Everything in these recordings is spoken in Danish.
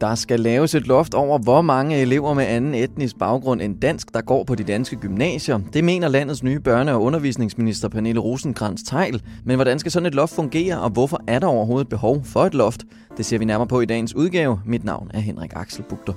Der skal laves et loft over, hvor mange elever med anden etnisk baggrund end dansk, der går på de danske gymnasier. Det mener landets nye børne- og undervisningsminister Pernille rosenkrantz teil Men hvordan skal sådan et loft fungere, og hvorfor er der overhovedet behov for et loft? Det ser vi nærmere på i dagens udgave. Mit navn er Henrik Axel Bugter.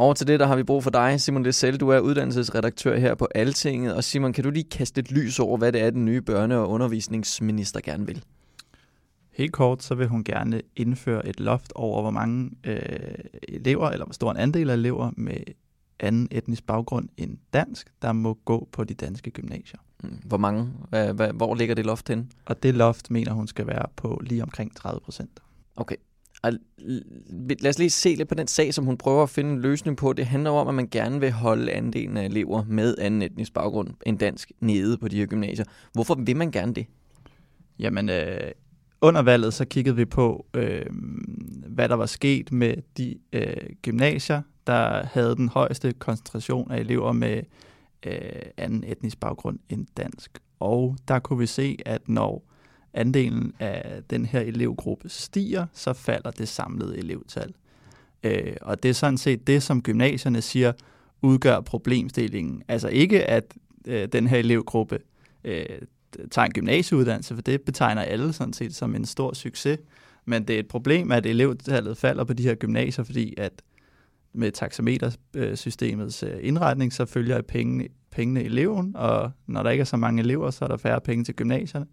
Over til det, der har vi brug for dig, Simon Lessel. Du er uddannelsesredaktør her på Altinget. Og Simon, kan du lige kaste et lys over, hvad det er, den nye børne- og undervisningsminister gerne vil? Helt kort, så vil hun gerne indføre et loft over, hvor mange øh, elever, eller hvor stor en andel af elever med anden etnisk baggrund end dansk, der må gå på de danske gymnasier. Mm, hvor mange? Hvor ligger det loft hen? Og det loft mener hun skal være på lige omkring 30 procent. Okay. Og lad os lige se lidt på den sag, som hun prøver at finde en løsning på. Det handler om, at man gerne vil holde andelen af elever med anden etnisk baggrund end dansk nede på de her gymnasier. Hvorfor vil man gerne det? Jamen, øh, under valget så kiggede vi på, øh, hvad der var sket med de øh, gymnasier, der havde den højeste koncentration af elever med øh, anden etnisk baggrund end dansk. Og der kunne vi se, at når andelen af den her elevgruppe stiger, så falder det samlede elevtal. Øh, og det er sådan set det, som gymnasierne siger, udgør problemstillingen. Altså ikke, at øh, den her elevgruppe øh, tager en gymnasieuddannelse, for det betegner alle sådan set som en stor succes. Men det er et problem, at elevtallet falder på de her gymnasier, fordi at med taxametersystemets øh, indretning, så følger pengene, pengene eleven, og når der ikke er så mange elever, så er der færre penge til gymnasierne.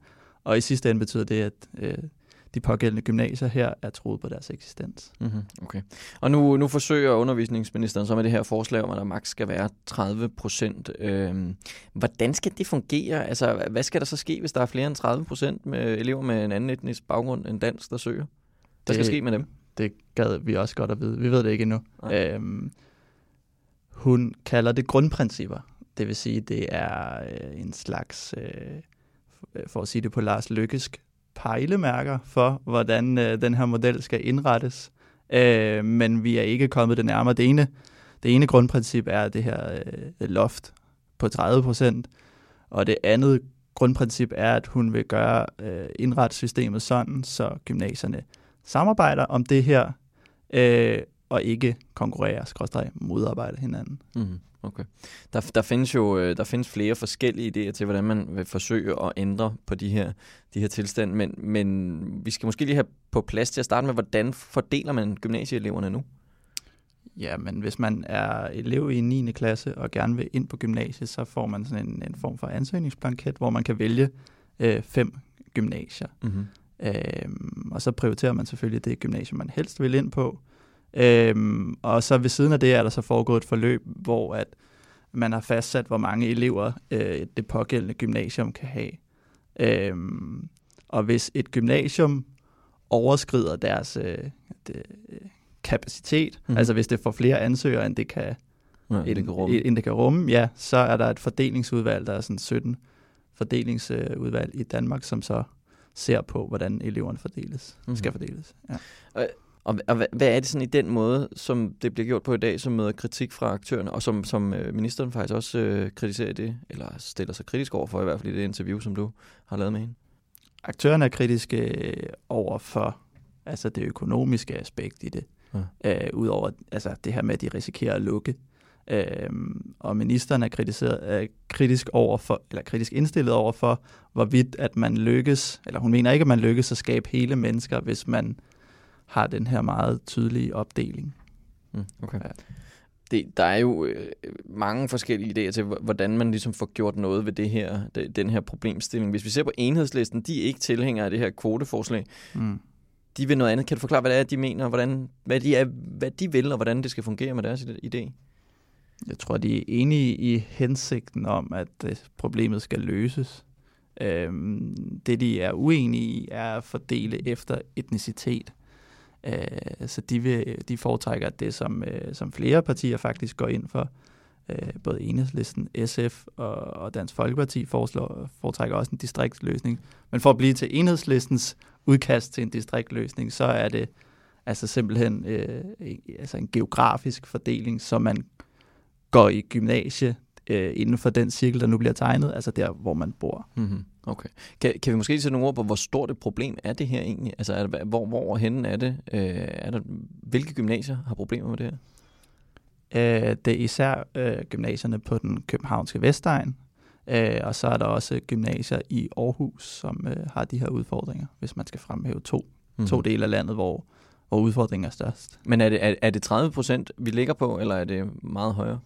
Og i sidste ende betyder det, at øh, de pågældende gymnasier her er troet på deres eksistens. Mm-hmm. Okay. Og nu, nu forsøger undervisningsministeren så med det her forslag om, at der maks skal være 30 procent. Øhm, hvordan skal det fungere? Altså, hvad skal der så ske, hvis der er flere end 30 procent med elever med en anden etnisk baggrund end dansk, der søger? Hvad skal ske med dem? Det gad vi også godt at vide. Vi ved det ikke endnu. Øhm, hun kalder det grundprincipper. Det vil sige, det er øh, en slags, øh, Øh, for at sige det på Lars Lykkesk, pejlemærker for, hvordan øh, den her model skal indrettes. Øh, men vi er ikke kommet det nærmere. Det ene, det ene grundprincip er det her øh, loft på 30 procent, og det andet grundprincip er, at hun vil gøre øh, indretssystemet sådan, så gymnasierne samarbejder om det her, øh, og ikke konkurrerer, skråstrej, modarbejder hinanden. Mm. Okay. Der, der findes jo øh, der findes flere forskellige idéer til, hvordan man vil forsøge at ændre på de her, de her tilstande, men, men vi skal måske lige have på plads til at starte med, hvordan fordeler man gymnasieeleverne nu? Ja, men hvis man er elev i 9. klasse og gerne vil ind på gymnasiet, så får man sådan en, en form for ansøgningsblanket, hvor man kan vælge øh, fem gymnasier. Mm-hmm. Øhm, og så prioriterer man selvfølgelig det gymnasium, man helst vil ind på. Øhm, og så ved siden af det er der så foregået et forløb, hvor at man har fastsat, hvor mange elever øh, det pågældende gymnasium kan have. Øhm, og hvis et gymnasium overskrider deres øh, det, øh, kapacitet, mm. altså hvis det får flere ansøgere, end det kan, ja, end, det kan rumme. end det kan rumme, ja, så er der et fordelingsudvalg, der er sådan 17 fordelingsudvalg i Danmark, som så ser på, hvordan eleverne fordeles, mm. skal fordeles. Ja. Og, og hvad, hvad er det sådan i den måde, som det bliver gjort på i dag, som møder kritik fra aktørerne, og som, som øh, ministeren faktisk også øh, kritiserer det, eller stiller sig kritisk over for, i hvert fald i det interview, som du har lavet med hende? Aktørerne er kritiske øh, over for altså det økonomiske aspekt i det. Ja. Øh, Udover altså det her med, at de risikerer at lukke. Øh, og ministeren er, kritiseret, er kritisk over for, eller kritisk indstillet over for, hvorvidt at man lykkes, eller hun mener ikke, at man lykkes at skabe hele mennesker, hvis man har den her meget tydelige opdeling. Mm, okay. Ja. Det, der er jo øh, mange forskellige idéer til, hvordan man ligesom får gjort noget ved det her, det, den her problemstilling. Hvis vi ser på enhedslisten, de er ikke tilhængere af det her kvoteforslag. Mm. De vil noget andet. Kan du forklare, hvad det er, de mener, hvordan, hvad, de er, hvad de vil, og hvordan det skal fungere med deres idé? Jeg tror, de er enige i hensigten om, at øh, problemet skal løses. Øhm, det, de er uenige i, er at fordele efter etnicitet. Øh, så de, vil, de foretrækker det, som, øh, som flere partier faktisk går ind for. Øh, både Enhedslisten, SF og, og Dansk Folkeparti foreslår, foretrækker også en distriktsløsning. Men for at blive til Enhedslistens udkast til en distriktløsning, så er det altså simpelthen øh, altså en geografisk fordeling, så man går i gymnasie øh, inden for den cirkel, der nu bliver tegnet, altså der, hvor man bor. Mm-hmm. Okay. Kan, kan vi måske sætte nogle ord på, hvor stort et problem er det her egentlig? Altså, er det, hvor, hvor henne er det? Øh, er der, hvilke gymnasier har problemer med det her? Øh, det er især øh, gymnasierne på den københavnske Vestegn, øh, og så er der også gymnasier i Aarhus, som øh, har de her udfordringer, hvis man skal fremhæve to, mm. to dele af landet, hvor, hvor udfordringen er størst. Men er det, er, er det 30 procent, vi ligger på, eller er det meget højere?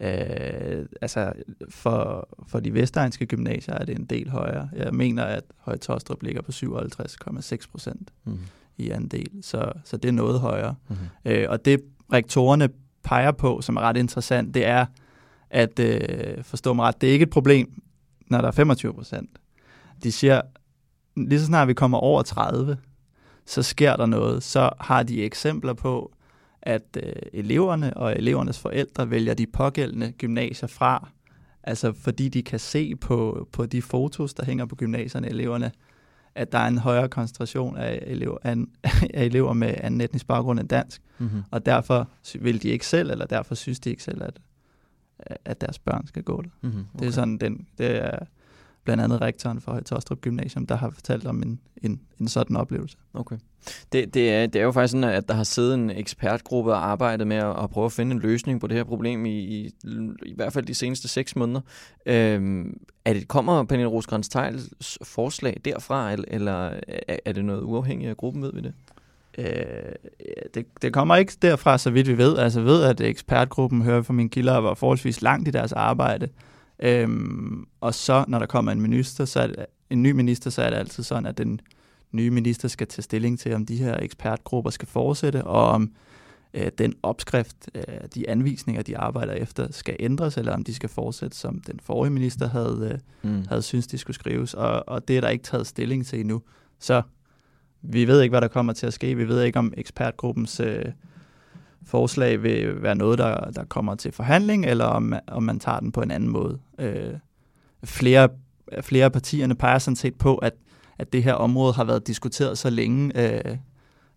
Øh, altså, for, for de vestegnske gymnasier er det en del højere. Jeg mener, at Høje Tostrup ligger på 57,6 procent mm. i andel, så, så det er noget højere. Mm. Øh, og det rektorerne peger på, som er ret interessant, det er, at øh, forstå mig ret, det er ikke et problem, når der er 25 procent. De siger, lige så snart vi kommer over 30, så sker der noget. Så har de eksempler på, at øh, eleverne og elevernes forældre vælger de pågældende gymnasier fra, altså fordi de kan se på, på de fotos, der hænger på gymnasierne eleverne, at der er en højere koncentration af elever, af, af elever med anden etnisk baggrund end dansk, mm-hmm. og derfor vil de ikke selv, eller derfor synes de ikke selv, at, at deres børn skal gå der. Mm-hmm. Okay. Det er sådan, den, det er blandt andet rektoren for Højtostrup Gymnasium, der har fortalt om en, en, en sådan oplevelse. Okay. Det, det, er, det er jo faktisk sådan, at der har siddet en ekspertgruppe og arbejdet med at, at prøve at finde en løsning på det her problem i, i, i hvert fald de seneste seks måneder. Øhm, er det, kommer Pernille Rosgrens Tejls forslag derfra, eller er, er det noget uafhængigt af gruppen, ved vi det? Øh, det, det kommer ikke derfra, så vidt vi ved. Altså ved, at ekspertgruppen, hører fra mine kilder, var forholdsvis langt i deres arbejde. Øhm, og så, når der kommer en minister, så er det, en ny minister, så er det altid sådan, at den nye minister skal tage stilling til, om de her ekspertgrupper skal fortsætte, og om øh, den opskrift, øh, de anvisninger, de arbejder efter, skal ændres, eller om de skal fortsætte, som den forrige minister havde, øh, mm. havde syntes, de skulle skrives. Og, og det er der ikke taget stilling til endnu. Så vi ved ikke, hvad der kommer til at ske. Vi ved ikke, om ekspertgruppens øh, forslag vil være noget, der, der kommer til forhandling, eller om, om man tager den på en anden måde. Øh, flere, flere af partierne peger sådan set på, at, at det her område har været diskuteret så længe, øh,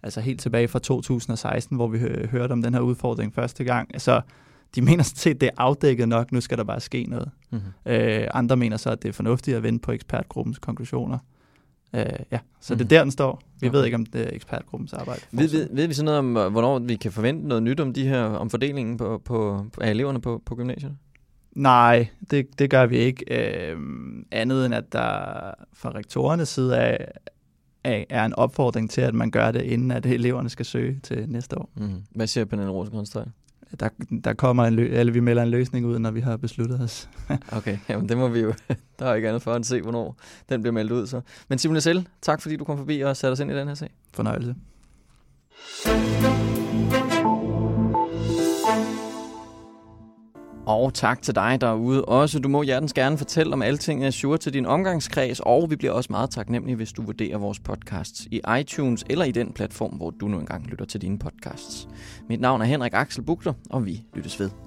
altså helt tilbage fra 2016, hvor vi hø- hørte om den her udfordring første gang. Altså, de mener sådan set, at det er afdækket nok, nu skal der bare ske noget. Mm-hmm. Øh, andre mener så, at det er fornuftigt at vente på ekspertgruppens konklusioner. Øh, ja, så mm. det er mhm. der, den står. Vi okay. ved ikke, om det er ekspertgruppens arbejde. Ved, ved, ved vi så noget om, hvornår vi kan forvente noget nyt om de her, om fordelingen på, på, af eleverne på, på gymnasiet? Nej, det, det gør vi ikke. Øh, andet end, at der fra rektorernes side af, af er en opfordring til, at man gør det, inden at eleverne skal søge til næste år. Mm. Hvad siger Pernille Rosengrens der, der kommer en lø- eller vi melder en løsning ud, når vi har besluttet os. okay, jamen det må vi jo. Der er ikke andet for at se, hvornår den bliver meldt ud. Så. Men Simon Essel, tak fordi du kom forbi og satte os ind i den her sag. Fornøjelse. Og tak til dig derude også. Du må hjertens gerne fortælle om alting er sure til din omgangskreds, og vi bliver også meget taknemmelige, hvis du vurderer vores podcasts i iTunes eller i den platform, hvor du nu engang lytter til dine podcasts. Mit navn er Henrik Axel Bugter, og vi lyttes ved.